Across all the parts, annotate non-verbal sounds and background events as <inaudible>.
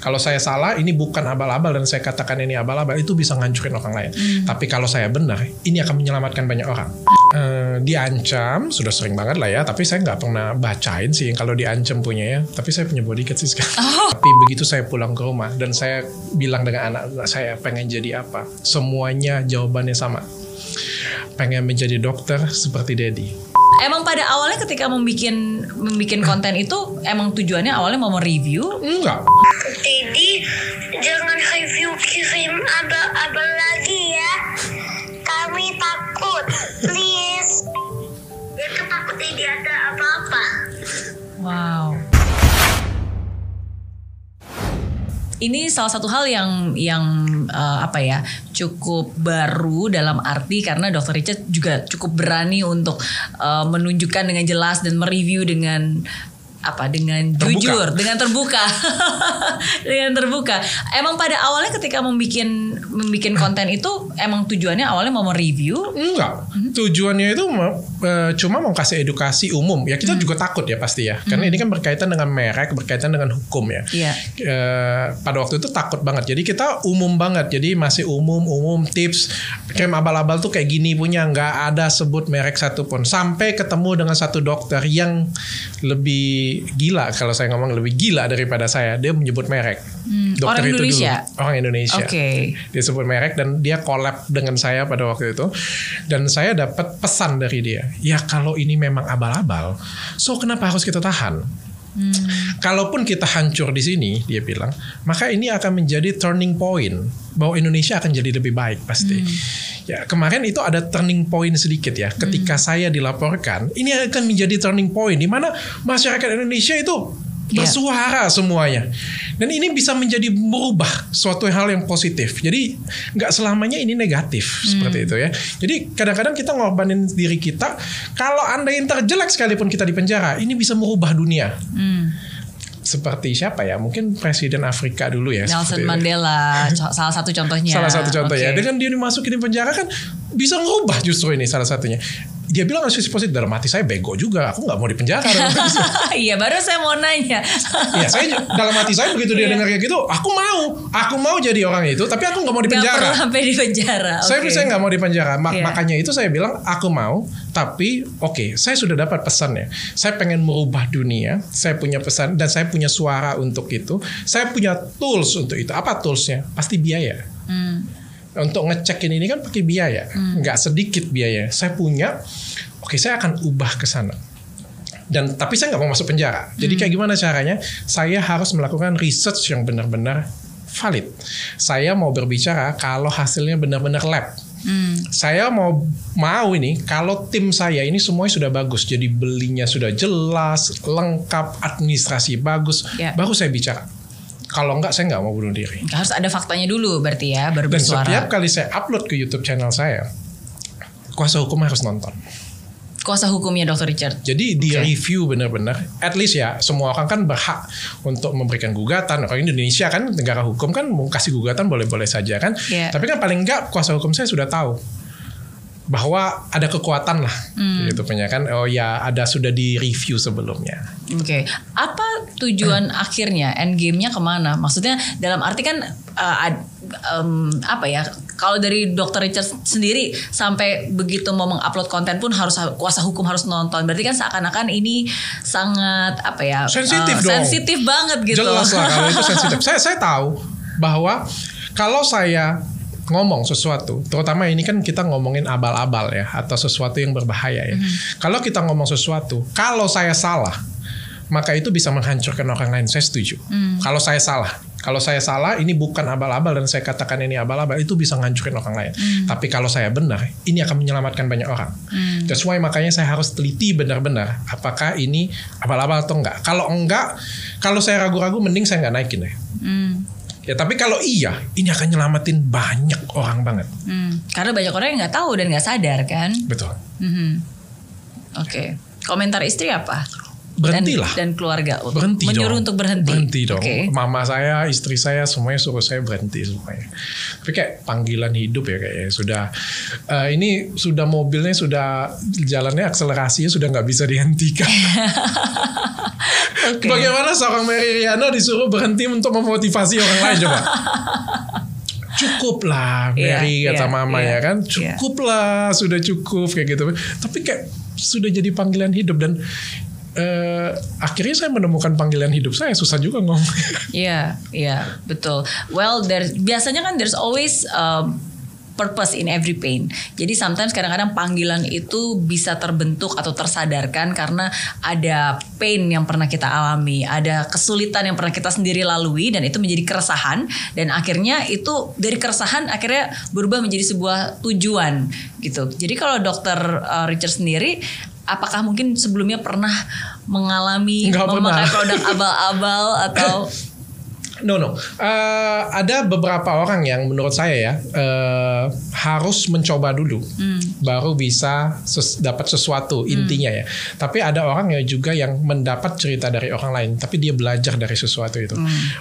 Kalau saya salah, ini bukan abal-abal dan saya katakan ini abal-abal, itu bisa ngancurin orang lain. Hmm. Tapi kalau saya benar, ini akan menyelamatkan banyak orang. Eh, diancam, sudah sering banget lah ya, tapi saya nggak pernah bacain sih kalau diancam punya ya. Tapi saya punya bodyguard sih sekarang. Oh. Tapi begitu saya pulang ke rumah dan saya bilang dengan anak saya pengen jadi apa, semuanya jawabannya sama. Pengen menjadi dokter seperti Dedi. Emang pada awalnya ketika membuat membikin konten itu emang tujuannya awalnya mau mereview Enggak. Jadi jangan review kirim abal-abal lagi ya. Kami takut. Please. Itu takut tidak ada apa-apa. Wow. Ini salah satu hal yang yang eh, apa ya cukup baru dalam arti karena Dr. Richard juga cukup berani untuk eh, menunjukkan dengan jelas dan mereview dengan apa dengan Terbuka. jujur dengan terbuka <laughs> dengan terbuka emang pada awalnya ketika membuat membikin konten itu emang tujuannya awalnya mau mereview Enggak. Tujuannya itu eh, cuma mau kasih edukasi umum. Ya kita juga takut ya pasti ya. Karena ini kan berkaitan dengan merek, berkaitan dengan hukum ya. Iya. Eh, pada waktu itu takut banget. Jadi kita umum banget. Jadi masih umum, umum tips. Krem abal-abal tuh kayak gini punya. Nggak ada sebut merek satupun. Sampai ketemu dengan satu dokter yang lebih gila. Kalau saya ngomong lebih gila daripada saya. Dia menyebut merek. orang itu dulu. Indonesia? Orang Indonesia Oke. dia sebut merek dan dia collab dengan saya pada waktu itu dan saya dapat pesan dari dia ya kalau ini memang abal-abal so kenapa harus kita tahan Kalaupun kita hancur di sini, dia bilang, maka ini akan menjadi turning point bahwa Indonesia akan jadi lebih baik pasti. Ya kemarin itu ada turning point sedikit ya, ketika saya dilaporkan, ini akan menjadi turning point di mana masyarakat Indonesia itu Iya. bersuara semuanya, dan ini bisa menjadi merubah suatu hal yang positif. Jadi nggak selamanya ini negatif seperti itu ya. Jadi kadang-kadang kita ngorbanin diri kita. Kalau anda yang terjelek sekalipun kita di penjara, ini bisa merubah dunia Hmm. Seperti siapa ya? Mungkin presiden Afrika dulu ya. Nelson. Mandela salah satu contohnya Salah satu contoh ya. Oke. Dengan dia dimasukin di penjara kan bisa ngubah justru ini salah satunya. Dia bilang sisi positif dalam hati saya bego juga. Aku nggak mau di penjara. <laughs> Iya baru saya mau nanya. Iya, saya dalam hati saya begitu dia Iya. dengar kayak gitu, aku mau, aku mau jadi orang itu, tapi aku nggak mau di Gak perlu penjara. sampai di penjara. Saya saya nggak mau di penjara. Ma- Iya. Makanya itu saya bilang aku mau, tapi oke, saya sudah dapat pesannya. Saya pengen merubah dunia. Saya punya pesan dan saya punya suara untuk itu. Saya punya tools untuk itu. Apa toolsnya? Pasti biaya. Hmm. Untuk ngecekin ini kan pakai biaya, nggak sedikit biaya. Saya punya, oke, saya akan ubah ke sana. Dan tapi saya nggak mau masuk penjara. Jadi kayak gimana caranya? Saya harus melakukan research yang benar-benar valid. Saya mau berbicara kalau hasilnya benar-benar lab. Hmm. Saya mau mau ini kalau tim saya ini semuanya sudah bagus. Jadi belinya sudah jelas, lengkap, administrasi bagus, Ya. baru saya bicara. Kalau enggak saya nggak mau bunuh diri. Harus ada faktanya dulu berarti ya baru Dan bersuara. setiap kali saya upload ke YouTube channel saya, kuasa hukum harus nonton. Kuasa hukumnya Dr. Richard. Jadi di Oke. review benar-benar, at least ya semua orang kan berhak untuk memberikan gugatan. Orang Indonesia kan negara hukum kan mau kasih gugatan boleh-boleh saja kan. Iya. Tapi kan paling enggak kuasa hukum saya sudah tahu bahwa ada kekuatan lah Hmm. gitu punya kan. Oh ya ada sudah di review sebelumnya. Oke, apa tujuan akhirnya end game-nya ke mana? Maksudnya dalam arti kan uh, ad- em, apa ya? Kalau dari Dr. Richard sendiri sampai begitu mau mengupload konten pun harus kuasa hukum harus nonton. Berarti kan seakan-akan ini sangat apa ya? Sensitif dong. Sensitif banget gitu. Jelas lah kalau itu sensitif. <laughs> saya saya tahu bahwa kalau saya ngomong sesuatu, terutama ini kan kita ngomongin abal-abal ya atau sesuatu yang berbahaya ya. Kalau kita ngomong sesuatu, kalau saya salah, maka itu bisa menghancurkan orang lain. Saya setuju. Kalau saya salah, kalau saya salah, ini bukan abal-abal dan saya katakan ini abal-abal, itu bisa menghancurkan orang lain. Tapi kalau saya benar, ini akan menyelamatkan banyak orang. That's why makanya saya harus teliti benar-benar apakah ini abal-abal atau enggak. Kalau enggak, kalau saya ragu-ragu, mending saya nggak naikin deh. Hmm, Ya tapi kalau iya, ini akan nyelamatin banyak orang banget. hmm. Karena banyak orang yang nggak tahu dan nggak sadar kan. Betul. Mhm. Oke. Komentar istri apa? Berhentilah. dan, dan keluarga berhenti menyuruh dong. untuk berhenti berhenti dong Oke. mama saya istri saya semuanya suruh saya berhenti semuanya tapi kayak panggilan hidup ya kayaknya sudah eh, ini sudah mobilnya sudah jalannya akselerasinya sudah nggak bisa dihentikan <laughs> Oke. bagaimana seorang Mary Riana disuruh berhenti untuk memotivasi orang lain coba cukup lah Iya, Mary kata iya, mama iya, ya kan iya. cukup lah sudah cukup kayak gitu tapi kayak sudah jadi panggilan hidup dan eh, akhirnya saya menemukan panggilan hidup saya susah juga ngomong <laughs> Iya, iya, betul. Well, there biasanya kan there's always um, purpose in every pain. Jadi sometimes kadang-kadang panggilan itu bisa terbentuk atau tersadarkan karena ada pain yang pernah kita alami, ada kesulitan yang pernah kita sendiri lalui dan itu menjadi keresahan dan akhirnya itu dari keresahan akhirnya berubah menjadi sebuah tujuan gitu. Jadi kalau dokter uh, Richard sendiri apakah mungkin sebelumnya pernah mengalami Nggak memakai pernah. produk abal-abal atau <laughs> No no, Eh, ada beberapa orang yang menurut saya ya eh, harus mencoba dulu, baru bisa ses- dapat sesuatu intinya ya. Tapi ada orang ya juga yang mendapat cerita dari orang lain, tapi dia belajar dari sesuatu itu.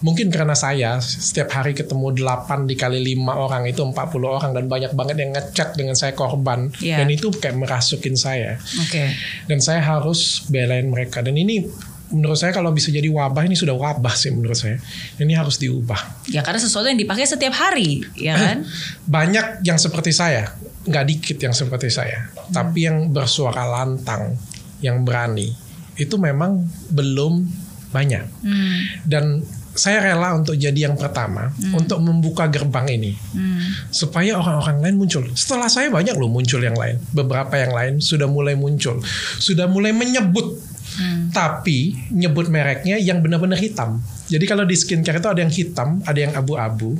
Mungkin karena saya setiap hari ketemu 8 dikali 5 orang itu 40 orang dan banyak banget yang ngechat dengan saya korban Iya. dan itu kayak merasukin saya Oke. dan saya harus belain mereka dan ini menurut saya kalau bisa jadi wabah ini sudah wabah sih menurut saya ini harus diubah Ya karena sesuatu yang dipakai setiap hari, ya kan? <clears throat> banyak yang seperti saya nggak dikit yang seperti saya tapi yang bersuara lantang yang berani itu memang belum banyak Hmm. dan saya rela untuk jadi yang pertama untuk membuka gerbang ini Hmm. supaya orang-orang lain muncul. Setelah saya banyak loh muncul yang lain, beberapa yang lain sudah mulai muncul, sudah mulai menyebut, Hmm. tapi nyebut mereknya yang benar-benar hitam. Jadi kalau di skincare itu ada yang hitam, ada yang abu-abu,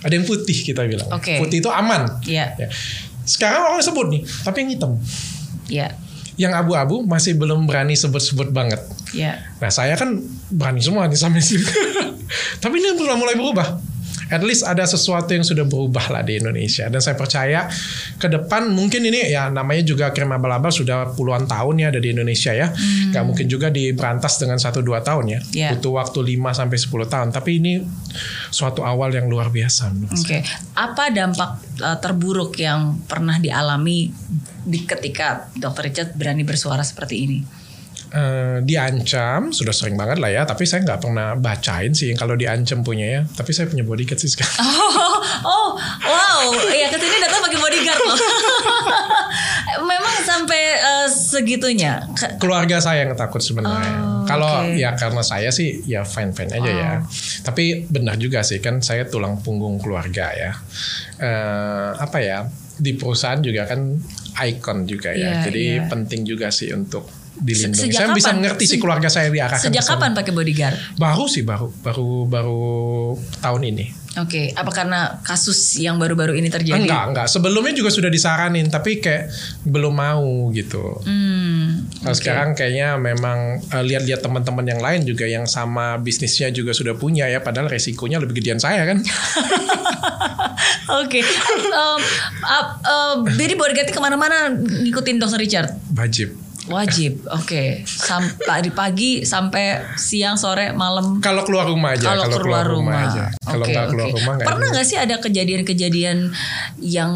ada yang putih kita bilang. Oke. Putih itu aman. Iya. Ya. Sekarang orang sebut nih, tapi yang hitam, Ya. yang abu-abu masih belum berani sebut-sebut banget. Ya. Nah saya kan berani semua nih sampai sini. <laughs> Tapi ini sudah mulai berubah. At least ada sesuatu yang sudah berubah lah di Indonesia. Dan saya percaya ke depan mungkin ini ya namanya juga krim abal-abal sudah puluhan tahun ya ada di Indonesia ya. Gak mungkin juga diberantas dengan 1-2 tahun ya. Ya. Butuh waktu 5 sampai 10 tahun. Tapi ini suatu awal yang luar biasa Oke. saya. Apa dampak uh, terburuk yang pernah dialami di ketika Dr. Richard berani bersuara seperti ini? Eh, diancam sudah sering banget lah ya tapi saya nggak pernah bacain sih kalau diancam punya ya tapi saya punya bodyguard sih sekarang Oh, <laughs> oh, wow. Ya ke sini datang pakai bodyguard loh. <laughs> Memang sampai uh, segitunya. Ke- keluarga saya yang takut sebenarnya. Oh, Kalau oke. ya karena saya sih ya fine fine aja ya. Oh. Tapi benar juga sih kan saya tulang punggung keluarga ya. Eh, apa ya di perusahaan juga kan ikon juga ya. Iya, Jadi iya. penting juga sih untuk dilindungi. sejak Saya bisa kapan? mengerti sih Se- keluarga saya diarahkan. Sejak kapan pakai bodyguard? Baru sih baru baru baru tahun ini. Oke, apa karena kasus yang baru-baru ini terjadi? Enggak enggak. Sebelumnya juga sudah disaranin tapi kayak belum mau gitu. Hmm, Kalau sekarang kayaknya memang eh, lihat-lihat teman-teman yang lain juga yang sama bisnisnya juga sudah punya ya, padahal resikonya lebih gedean saya kan. <laughs> Oke, Um, ap- um, jadi bodyguard ke mana-mana ngikutin Dr. Richard? Wajib. Wajib, oke. Sampai dari pagi sampai siang, sore, malam. Kalau keluar rumah aja, Kalau keluar rumah, aja. Kalau Oke, nggak keluar oke. rumah. Pernah nggak sih ada kejadian-kejadian yang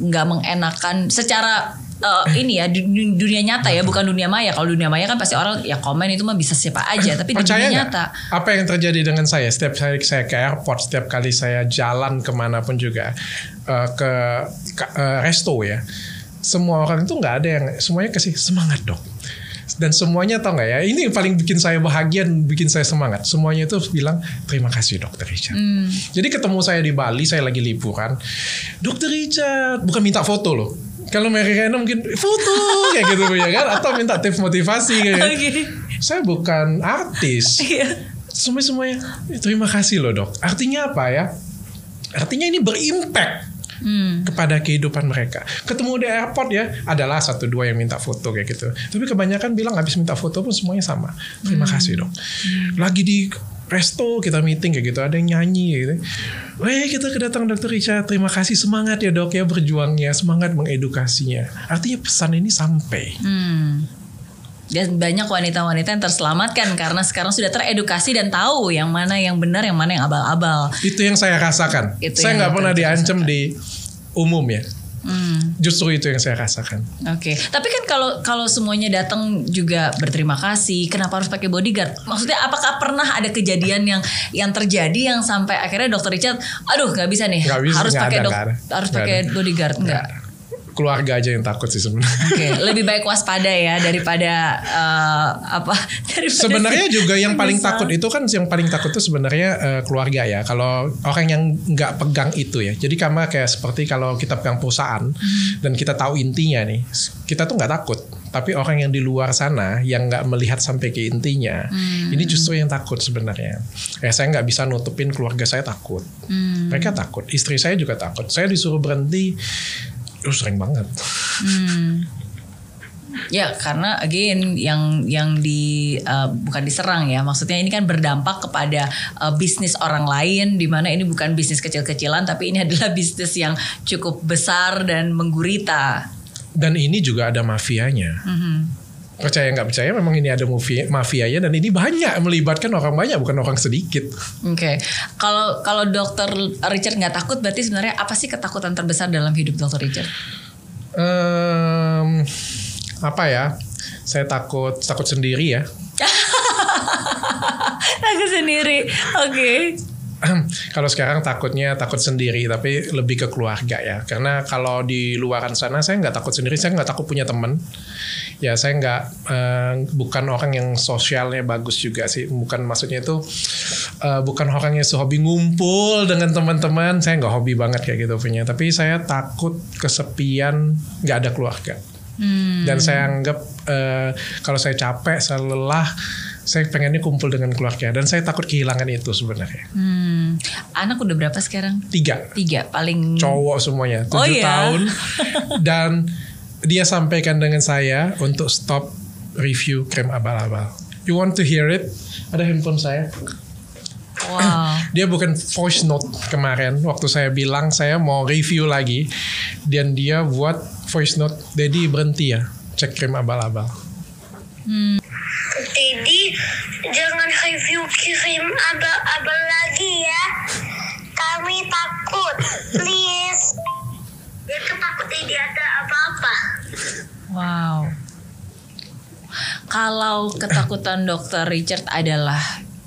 nggak mengenakan secara eh, ini ya di di dunia nyata ya, bukan dunia maya. Kalau dunia maya kan pasti orang ya komen itu mah bisa siapa aja, tapi di Percaya dunia nggak? nyata. Apa yang terjadi dengan saya setiap saya saya ke airport, setiap kali saya jalan ke mana pun juga eh, ke, ke eh, resto ya, semua orang itu nggak ada yang semuanya kasih semangat dok. Dan semuanya tau nggak ya, ini yang paling bikin saya bahagia dan bikin saya semangat. Semuanya itu bilang terima kasih dokter Richard. Hmm. Jadi ketemu saya di Bali, saya lagi liburan. Dokter Richard, bukan minta foto loh. Kalau Mary Riana mungkin foto <laughs> kayak gitu ya kan, atau minta tips motivasi kayak. gitu. Oke. Saya bukan artis. Iya. Semua semuanya terima kasih loh dok. Artinya apa ya? Artinya ini berimpact Hmm. kepada kehidupan mereka. Ketemu di airport ya, adalah satu dua yang minta foto kayak gitu. Tapi kebanyakan bilang habis minta foto pun semuanya sama. Terima kasih dok. Lagi di resto kita meeting kayak gitu, ada yang nyanyi kayak gitu. Weh kita kedatangan dokter Richard, terima kasih semangat ya dok ya berjuangnya, semangat mengedukasinya. Artinya pesan ini sampai. Hmm. Dan banyak wanita-wanita yang terselamatkan karena sekarang sudah teredukasi dan tahu yang mana yang benar, yang mana yang abal-abal. Itu yang saya rasakan. Itu saya nggak pernah diancam rasakan. di umum ya. Hmm. Justru itu yang saya rasakan. Oke, tapi kan kalau kalau semuanya datang juga berterima kasih, kenapa harus pakai bodyguard? Maksudnya apakah pernah ada kejadian yang yang terjadi yang sampai akhirnya dokter Richard, aduh nggak bisa nih, Nggak bisa, harus nggak pakai ada, dok, nggak ada. harus Nggak pakai bodyguard enggak? Keluarga aja yang takut sih sebenarnya. Oke, lebih baik waspada ya daripada eh, apa? <laughs> Daripada Sebenarnya si- juga yang paling misal. takut itu kan yang paling takut itu sebenarnya eh, keluarga ya. Kalau orang yang nggak pegang itu ya. Jadi karena kayak seperti kalau kita pegang perusahaan Hmm. dan kita tahu intinya nih, kita tuh nggak takut. Tapi orang yang di luar sana yang nggak melihat sampai ke intinya, Hmm. ini justru yang takut sebenarnya. Ya saya nggak bisa nutupin keluarga saya takut. Hmm. Mereka takut. Istri saya juga takut. Saya disuruh berhenti. Lu sering banget. Hmm. Ya karena again yang yang di uh, bukan diserang ya maksudnya ini kan berdampak kepada uh, bisnis orang lain di mana ini bukan bisnis kecil-kecilan tapi ini <laughs> adalah bisnis yang cukup besar dan menggurita. Dan ini juga ada mafianya. Mhm. Percaya nggak percaya memang ini ada mafia mafianya dan ini banyak melibatkan orang banyak bukan orang sedikit. Oke, kalau kalau dokter Richard nggak takut berarti sebenarnya apa sih ketakutan terbesar dalam hidup dokter Richard? Em, apa ya? Saya takut takut sendiri ya. <laughs> Aku sendiri, oke. <clears throat> kalau sekarang takutnya takut sendiri tapi lebih ke keluarga ya. Karena kalau di luaran sana saya nggak takut sendiri saya nggak takut punya teman. Ya saya nggak eh, bukan orang yang sosialnya bagus juga sih. Bukan maksudnya itu eh, bukan orang yang sehobi ngumpul dengan teman-teman. Saya nggak hobi banget kayak gitu punya. Tapi saya takut kesepian nggak ada keluarga. Hmm. dan saya anggap eh, kalau saya capek saya lelah saya pengennya kumpul dengan keluarga dan saya takut kehilangan itu sebenarnya Hmm. Anak udah berapa sekarang? tiga Tiga, paling cowok semuanya Oh, tujuh iya? tahun <laughs> dan dia sampaikan dengan saya untuk stop review krim abal-abal you want to hear it ada handphone saya Wow. <clears throat> dia bukan voice note kemarin waktu saya bilang saya mau review lagi dan dia buat voice note jadi berhenti ya cek krim abal-abal review kirim abal-abal lagi ya. Kami takut, please. Itu takut tidak ada apa-apa. Wow. Kalau ketakutan dokter Richard adalah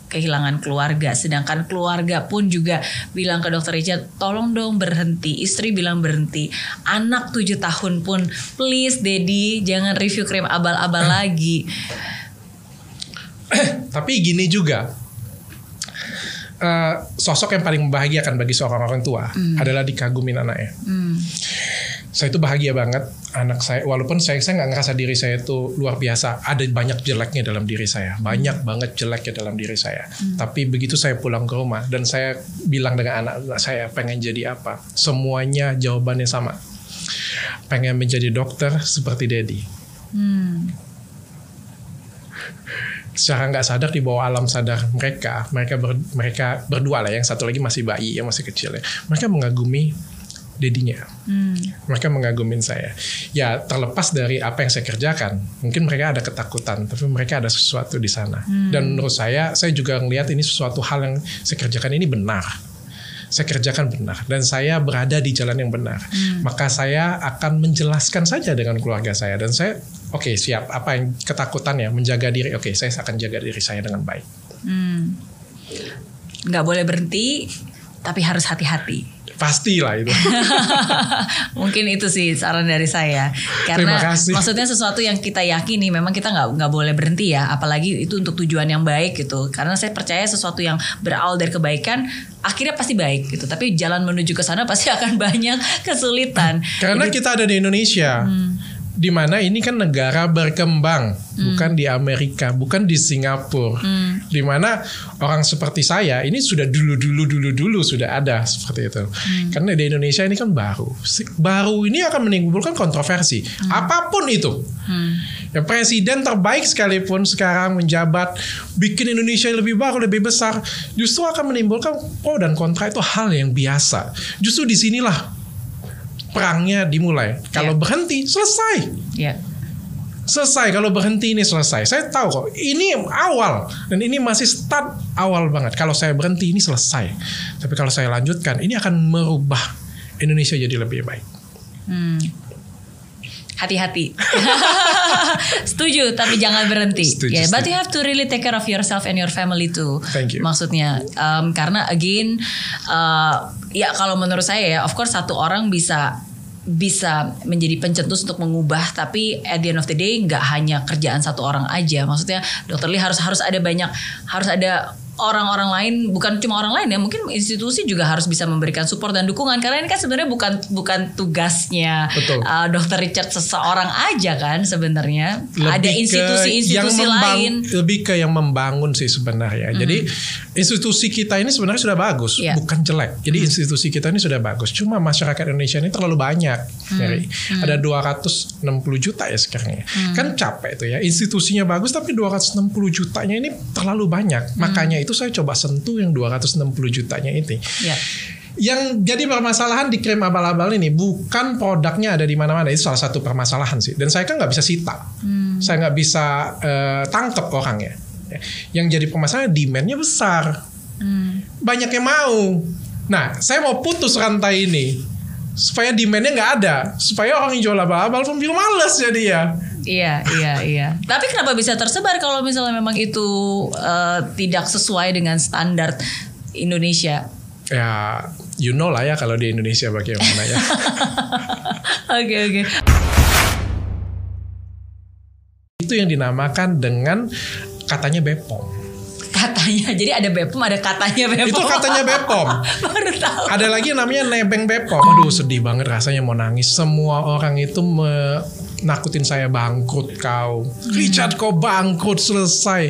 kehilangan keluarga, sedangkan keluarga pun juga bilang ke dokter Richard, tolong dong berhenti. Istri bilang berhenti. Anak tujuh tahun pun, please, Daddy, jangan review krim abal-abal lagi. <clears throat> Tapi gini juga, eh, sosok yang paling membahagiakan bagi seorang orang tua adalah dikagumin anaknya. Hmm. Saya itu bahagia banget anak saya, walaupun saya saya nggak ngerasa diri saya itu luar biasa. Ada banyak jeleknya dalam diri saya, banyak banget jeleknya dalam diri saya. Tapi begitu saya pulang ke rumah dan saya bilang dengan anak saya pengen jadi apa, semuanya jawabannya sama. Pengen menjadi dokter seperti Dedi. Hmm. Secara nggak sadar di bawah alam sadar mereka. Mereka ber- mereka berdua lah yang satu lagi masih bayi yang masih kecil ya. Mereka mengagumi dedinya. Hmm. mereka mengagumin saya. Ya terlepas dari apa yang saya kerjakan mungkin mereka ada ketakutan tapi mereka ada sesuatu di sana. Dan menurut saya saya juga ngelihat ini sesuatu hal yang saya kerjakan ini benar saya kerjakan benar dan saya berada di jalan yang benar. Maka saya akan menjelaskan saja dengan keluarga saya dan saya oke siap. Apa yang ketakutannya menjaga diri. Oke saya akan jaga diri saya dengan baik. Hmm. Nggak boleh berhenti, tapi harus hati-hati. Pastilah itu <laughs> Mungkin itu sih saran dari saya. Karena Terima kasih. maksudnya sesuatu yang kita yakini memang kita nggak nggak boleh berhenti ya, apalagi itu untuk tujuan yang baik gitu. Karena saya percaya sesuatu yang berawal dari kebaikan akhirnya pasti baik gitu. Tapi jalan menuju ke sana pasti <laughs> akan banyak kesulitan. Karena kita ada di Indonesia, di mana ini kan negara berkembang, bukan di Amerika, bukan di Singapura, di mana orang seperti saya ini sudah dulu dulu dulu dulu sudah ada seperti itu. Karena di Indonesia ini kan baru, baru ini akan menimbulkan kontroversi, apa pun itu. Ya presiden terbaik sekalipun sekarang menjabat bikin Indonesia lebih baru, lebih besar, justru akan menimbulkan pro dan kontra. Itu hal yang biasa. Justru di sinilah perangnya dimulai. Kalau Ya. berhenti selesai. Ya. selesai kalau berhenti ini selesai. Saya tahu kok ini awal dan ini masih start awal banget. Kalau saya berhenti ini selesai. Tapi kalau saya lanjutkan ini akan merubah Indonesia jadi lebih baik. Hmm. Hati-hati. <laughs> Setuju, tapi jangan berhenti. Setuju, yeah, but you have to really take care of yourself and your family too. Thank you. Maksudnya, um, karena again, uh, ya kalau menurut saya ya, of course satu orang bisa bisa menjadi pencetus untuk mengubah tapi at the end of the day nggak hanya kerjaan satu orang aja maksudnya dokter Lee harus harus ada banyak harus ada orang-orang lain bukan cuma orang lain ya mungkin institusi juga harus bisa memberikan support dan dukungan karena ini kan sebenarnya bukan bukan tugasnya Betul. uh, dokter Richard seseorang aja kan sebenarnya ada institusi-institusi lain Lebih ke yang membangun sih sebenarnya. Jadi institusi kita ini sebenarnya sudah bagus, Iya. bukan jelek. Jadi institusi kita ini sudah bagus. Cuma masyarakat Indonesia ini terlalu banyak. Jadi ada 260 juta ya sekarang ya. Kan capek itu ya. Institusinya bagus tapi 260 jutanya ini terlalu banyak. Makanya itu saya coba sentuh yang 260 jutanya itu. ya Yang jadi permasalahan di krim abal-abal ini bukan produknya ada di mana-mana itu salah satu permasalahan sih. Dan saya kan nggak bisa sita, saya nggak bisa eh, tangkep orangnya. Ya. Yang jadi permasalahan demandnya besar, banyak yang mau. Nah, saya mau putus rantai ini supaya demandnya nggak ada, supaya orang yang jual abal-abal pun bilang males jadi ya. Iya, iya, iya. <laughs> Tapi kenapa bisa tersebar kalau misalnya memang itu eh, tidak sesuai dengan standar Indonesia? Ya, you know lah ya kalau di Indonesia bagaimana ya. <laughs> Oke, oke. itu yang dinamakan dengan katanya Bepom. Katanya, jadi ada Bepom, ada katanya Bepom. Itu katanya Bepom. <laughs> Baru tahu. Ada lagi yang namanya nebeng Bepom. Aduh sedih banget rasanya mau nangis. Semua orang itu me- nakutin saya bangkrut kau. Richard kau bangkrut selesai.